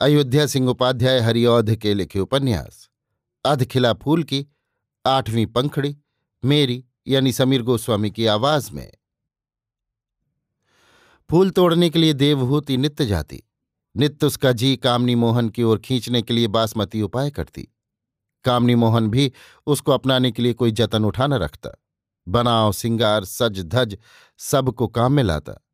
अयोध्या सिंह उपाध्याय हरिऔध के लिखे उपन्यास, अधखिला फूल की, आठवीं पंखड़ी, मेरी, यानी समीर गोस्वामी की आवाज़ में। फूल तोड़ने के लिए देवहूति नित्य जाती, नित्य उसका जी कामनी मोहन की ओर खींचने के लिए बासमती उपाय करती। कामनी मोहन भी उसको अपनाने के लिए कोई जतन उठा न रखता, बनाव, सिंगार, सज, धज, सबको काम में लाता।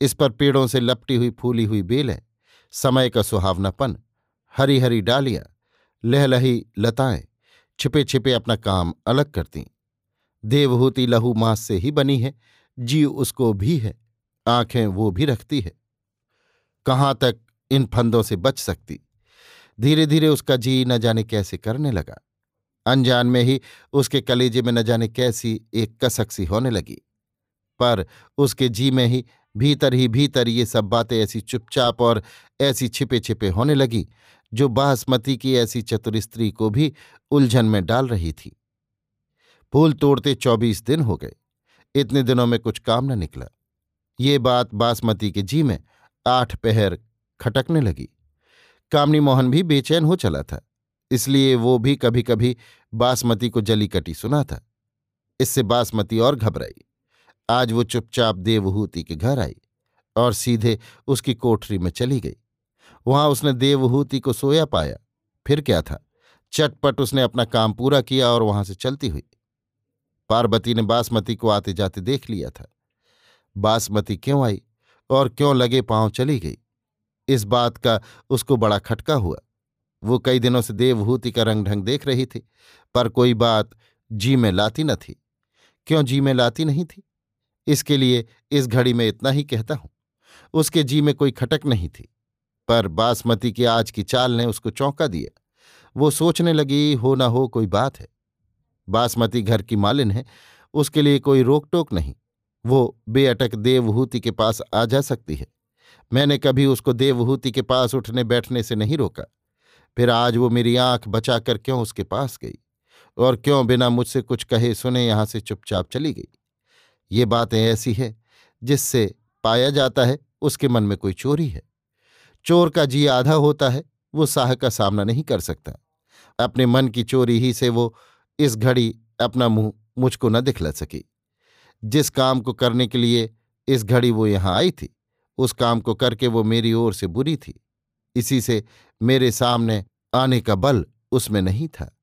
इस पर पेड़ों से लपटी हुई, फूली हुई बेलें समय का सुहावनापन हरी हरी डालियाँ, लहलही लताएँ छिपे छिपे अपना काम अलग करती। देवहूति लहू मांस से ही बनी है, जीव उसको भी है, आँखें वो भी रखती है। कहाँ तक इन फंदों से बच सकती? धीरे धीरे उसका जी न जाने कैसे करने लगा। अनजान में ही उसके कलेजे में न जाने कैसी एक कसक सी होने लगी। पर उसके जी में ही भीतर ही भीतर ये सब बातें ऐसी चुपचाप और ऐसी छिपे छिपे होने लगी, जो बासमती की ऐसी चतुर स्त्री को भी उलझन में डाल रही थी। फूल तोड़ते चौबीस दिन हो गए, इतने दिनों में कुछ काम न निकला। ये बात बासमती के जी में आठ पहर खटकने लगी। कामनी मोहन भी बेचैन हो चला था, इसलिए वो भी कभी कभी बासमती को जली कटी सुना था इससे बासमती और घबराई। आज वो चुपचाप देवहूति के घर आई और सीधे उसकी कोठरी में चली गई। वहाँ उसने देवहूति को सोया पाया। फिर क्या था? चटपट उसने अपना काम पूरा किया और वहाँ से चलती हुई। पार्वती ने बासमती को आते जाते देख लिया था। बासमती क्यों आई और क्यों लगे पाँव चली गई? इस बात का उसको बड़ा खटका हुआ। वो कई दिनों से देवहूति का रंग ढंग देख रही थी, पर कोई बात जी में लाती न थी। क्यों जी में लाती नहीं थी? इसके लिए इस घड़ी में इतना ही कहता हूँ। उसके जी में कोई खटक नहीं थी, पर बासमती की आज की चाल ने उसको चौंका दिया। वो सोचने लगी, हो ना हो, कोई बात है। बासमती घर की मालिन है, उसके लिए कोई रोक टोक नहीं। वो बेअटक देवहूति के पास आ जा सकती है। मैंने कभी उसको देवहूति के पास उठने बैठने से नहीं रोका। फिर आज वो मेरी आँख बचाकर क्यों उसके पास गई? और क्यों बिना मुझसे कुछ कहे सुने यहाँ से चुपचाप चली गई? ये बातें ऐसी है जिससे पाया जाता है उसके मन में कोई चोरी है। चोर का जी आधा होता है, वो साह का सामना नहीं कर सकता। अपने मन की चोरी ही से वो इस घड़ी अपना मुँह मुझको न दिखला सकी। जिस काम को करने के लिए इस घड़ी वो यहाँ आई थी, उस काम को करके वो मेरी ओर से बुरी थी। इसी से मेरे सामने आने का बल उसमें नहीं था।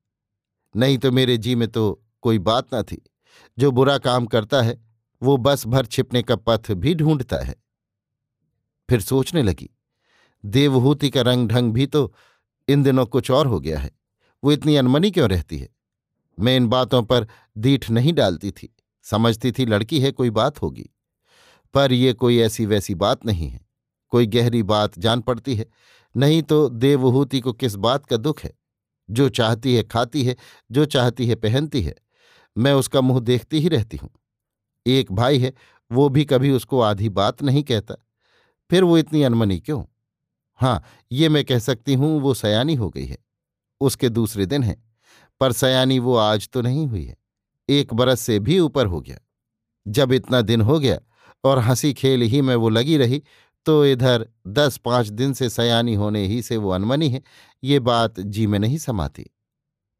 नहीं तो मेरे जी में तो कोई बात न थी। जो बुरा काम करता है वो बस भर छिपने का पथ भी ढूंढता है। फिर सोचने लगी, देवहूति का रंग ढंग भी तो इन दिनों कुछ और हो गया है। वो इतनी अनमनी क्यों रहती है? मैं इन बातों पर दीठ नहीं डालती थी। समझती थी लड़की है, कोई बात होगी। पर ये कोई ऐसी वैसी बात नहीं है। कोई गहरी बात जान पड़ती है। नहीं तो देवहूति को किस बात का दुख है? जो चाहती है खाती है, जो चाहती है पहनती है। मैं उसका मुँह देखती ही रहती हूँ। एक भाई है, वो भी कभी उसको आधी बात नहीं कहता। फिर वो इतनी अनमनी क्यों? हाँ ये मैं कह सकती हूँ, वो सयानी हो गई है। उसके दूसरे दिन है, पर सयानी वो आज तो नहीं हुई है। एक बरस से भी ऊपर हो गया। जब इतना दिन हो गया और हँसी खेल ही में वो लगी रही तो इधर दस पाँच दिन से सयानी होने ही से वो अनमनी है, ये बात जी में नहीं समाती।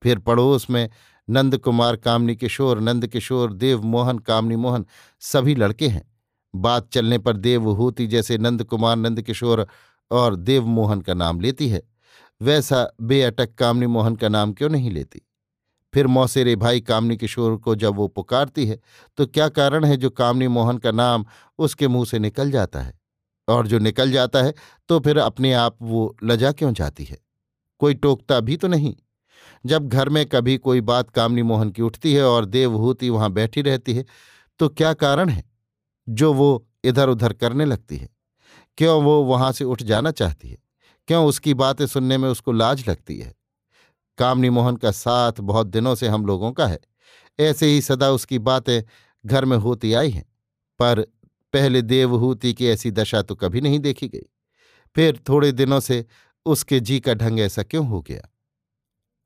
फिर पड़ोस में नंद कुमार कामनी किशोर नंद किशोर देव मोहन, कामनी मोहन, सभी लड़के हैं। बात चलने पर देवहूति जैसे नंद कुमार नंद किशोर और देवमोहन का नाम लेती है। वैसा बेअटक कामनी मोहन का नाम क्यों नहीं लेती? फिर मौसेरे भाई कामनी किशोर को जब वो पुकारती है तो क्या कारण है जो कामनी मोहन का नाम उसके मुँह से निकल जाता है? और जो निकल जाता है तो फिर अपने आप वो लजा क्यों जाती है? कोई टोकता भी तो नहीं। जब घर में कभी कोई बात कामनी मोहन की उठती है और देवहूति वहाँ बैठी रहती है तो क्या कारण है जो वो इधर उधर करने लगती है? क्यों वो वहाँ से उठ जाना चाहती है? क्यों उसकी बातें सुनने में उसको लाज लगती है? कामनी मोहन का साथ बहुत दिनों से हम लोगों का है। ऐसे ही सदा उसकी बातें घर में होती आई हैं, पर पहले देवहूति की ऐसी दशा तो कभी नहीं देखी गई। फिर थोड़े दिनों से उसके जी का ढंग ऐसा क्यों हो गया?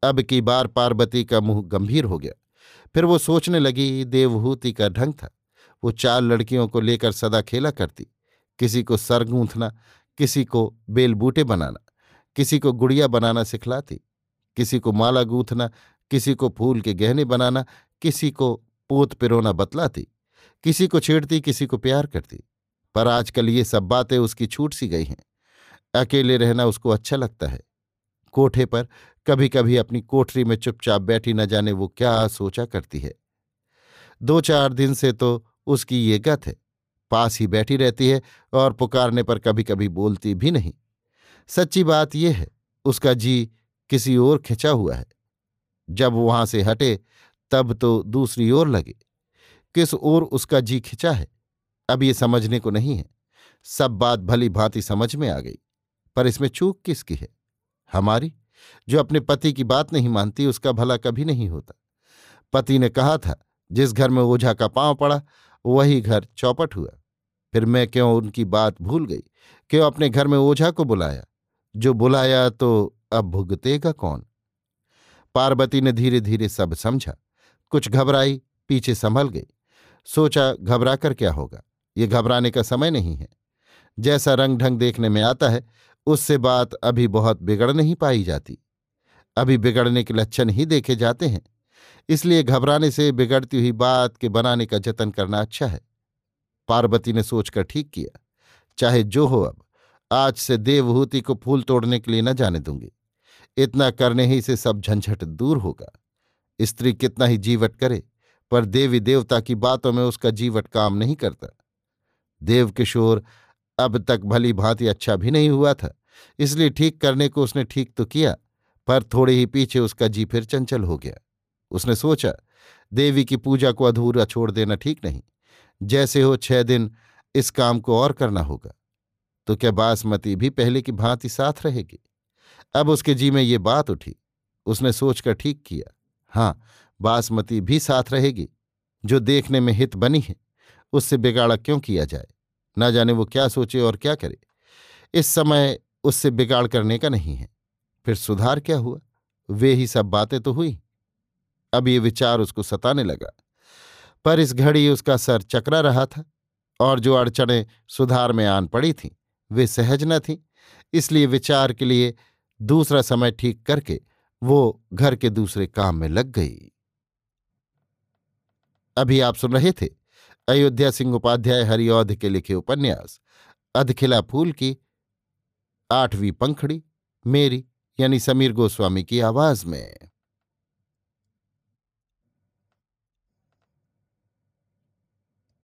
अब की बार पार्वती का मुँह गंभीर हो गया। फिर वो सोचने लगी, देवहूति का ढंग था। वो चार लड़कियों को लेकर सदा खेला करती। किसी को सर गूंथना, किसी को बेलबूटे बनाना, किसी को गुड़िया बनाना सिखलाती, किसी को माला गूंथना, किसी को फूल के गहने बनाना, किसी को पोत पिरोना बतलाती, किसी को छेड़ती, किसी को प्यार करती। पर आजकल ये सब बातें उसकी छूट सी गई हैं। अकेले रहना उसको अच्छा लगता है। कोठे पर कभी कभी अपनी कोठरी में चुपचाप बैठी न जाने वो क्या सोचा करती है। दो चार दिन से तो उसकी ये गत है। पास ही बैठी रहती है और पुकारने पर कभी कभी बोलती भी नहीं। सच्ची बात यह है, उसका जी किसी ओर खिंचा हुआ है। जब वहाँ से हटे, तब तो दूसरी ओर लगे। किस ओर उसका जी खिंचा है? अब ये समझने को नहीं है। सब बात भली भांति समझ में आ गई, पर इसमें चूक किसकी है? हमारी? जो अपने पति की बात नहीं मानती, उसका भला कभी नहीं होता। पति ने कहा था, जिस घर में ओझा का पाँव पड़ा, वही घर चौपट हुआ। फिर मैं क्यों उनकी बात भूल गई? क्यों अपने घर में ओझा को बुलाया? जो बुलाया तो अब भुगतेगा कौन? पार्वती ने धीरे धीरे सब समझा। कुछ घबराई, पीछे संभल गई। सोचा, घबरा कर क्या होगा? ये घबराने का समय नहीं है। जैसा रंग ढंग देखने में आता है उससे बात अभी बहुत बिगड़ नहीं पाई जाती। अभी बिगड़ने के लक्षण ही देखे जाते हैं। इसलिए घबराने से बिगड़ती हुई बात के बनाने का जतन करना अच्छा है। पार्वती ने सोचकर ठीक किया। चाहे जो हो अब, आज से देवहूति को फूल तोड़ने के लिए न जाने दूँगी। इतना करने ही से सब झंझट दूर होगा। स्त्री कितना ही जीवट करे, पर देवी देवता की बातों में उसका जीवट काम नहीं करता। देव किशोर अब तक भली भांति अच्छा भी नहीं हुआ था, इसलिए ठीक करने को उसने ठीक तो किया, पर थोड़े ही पीछे उसका जी फिर चंचल हो गया। उसने सोचा, देवी की पूजा को अधूरा छोड़ देना ठीक नहीं, जैसे हो छह दिन इस काम को और करना होगा तो क्या बासमती भी पहले की भांति साथ रहेगी? अब उसके जी में ये बात उठी, उसने सोचकर ठीक किया हाँ बासमती भी साथ रहेगी, जो देखने में हित बनी है, उससे बिगाड़ा क्यों किया जाए? ना जाने वो क्या सोचे और क्या करे। इस समय उससे बिगाड़ करने का नहीं है। फिर सुधार क्या हुआ? वे ही सब बातें तो हुई। अब ये विचार उसको सताने लगा। पर इस घड़ी उसका सर चकरा रहा था और जो अड़चने सुधार में आन पड़ी थीं, वे सहज न थीं। इसलिए विचार के लिए दूसरा समय ठीक करके वो घर के दूसरे काम में लग गई। अभी आप सुन रहे थे अयोध्या सिंह उपाध्याय हरिऔध के लिखे उपन्यास, अधखिला फूल की आठवीं पंखड़ी, मेरी यानी समीर गोस्वामी की आवाज़ में।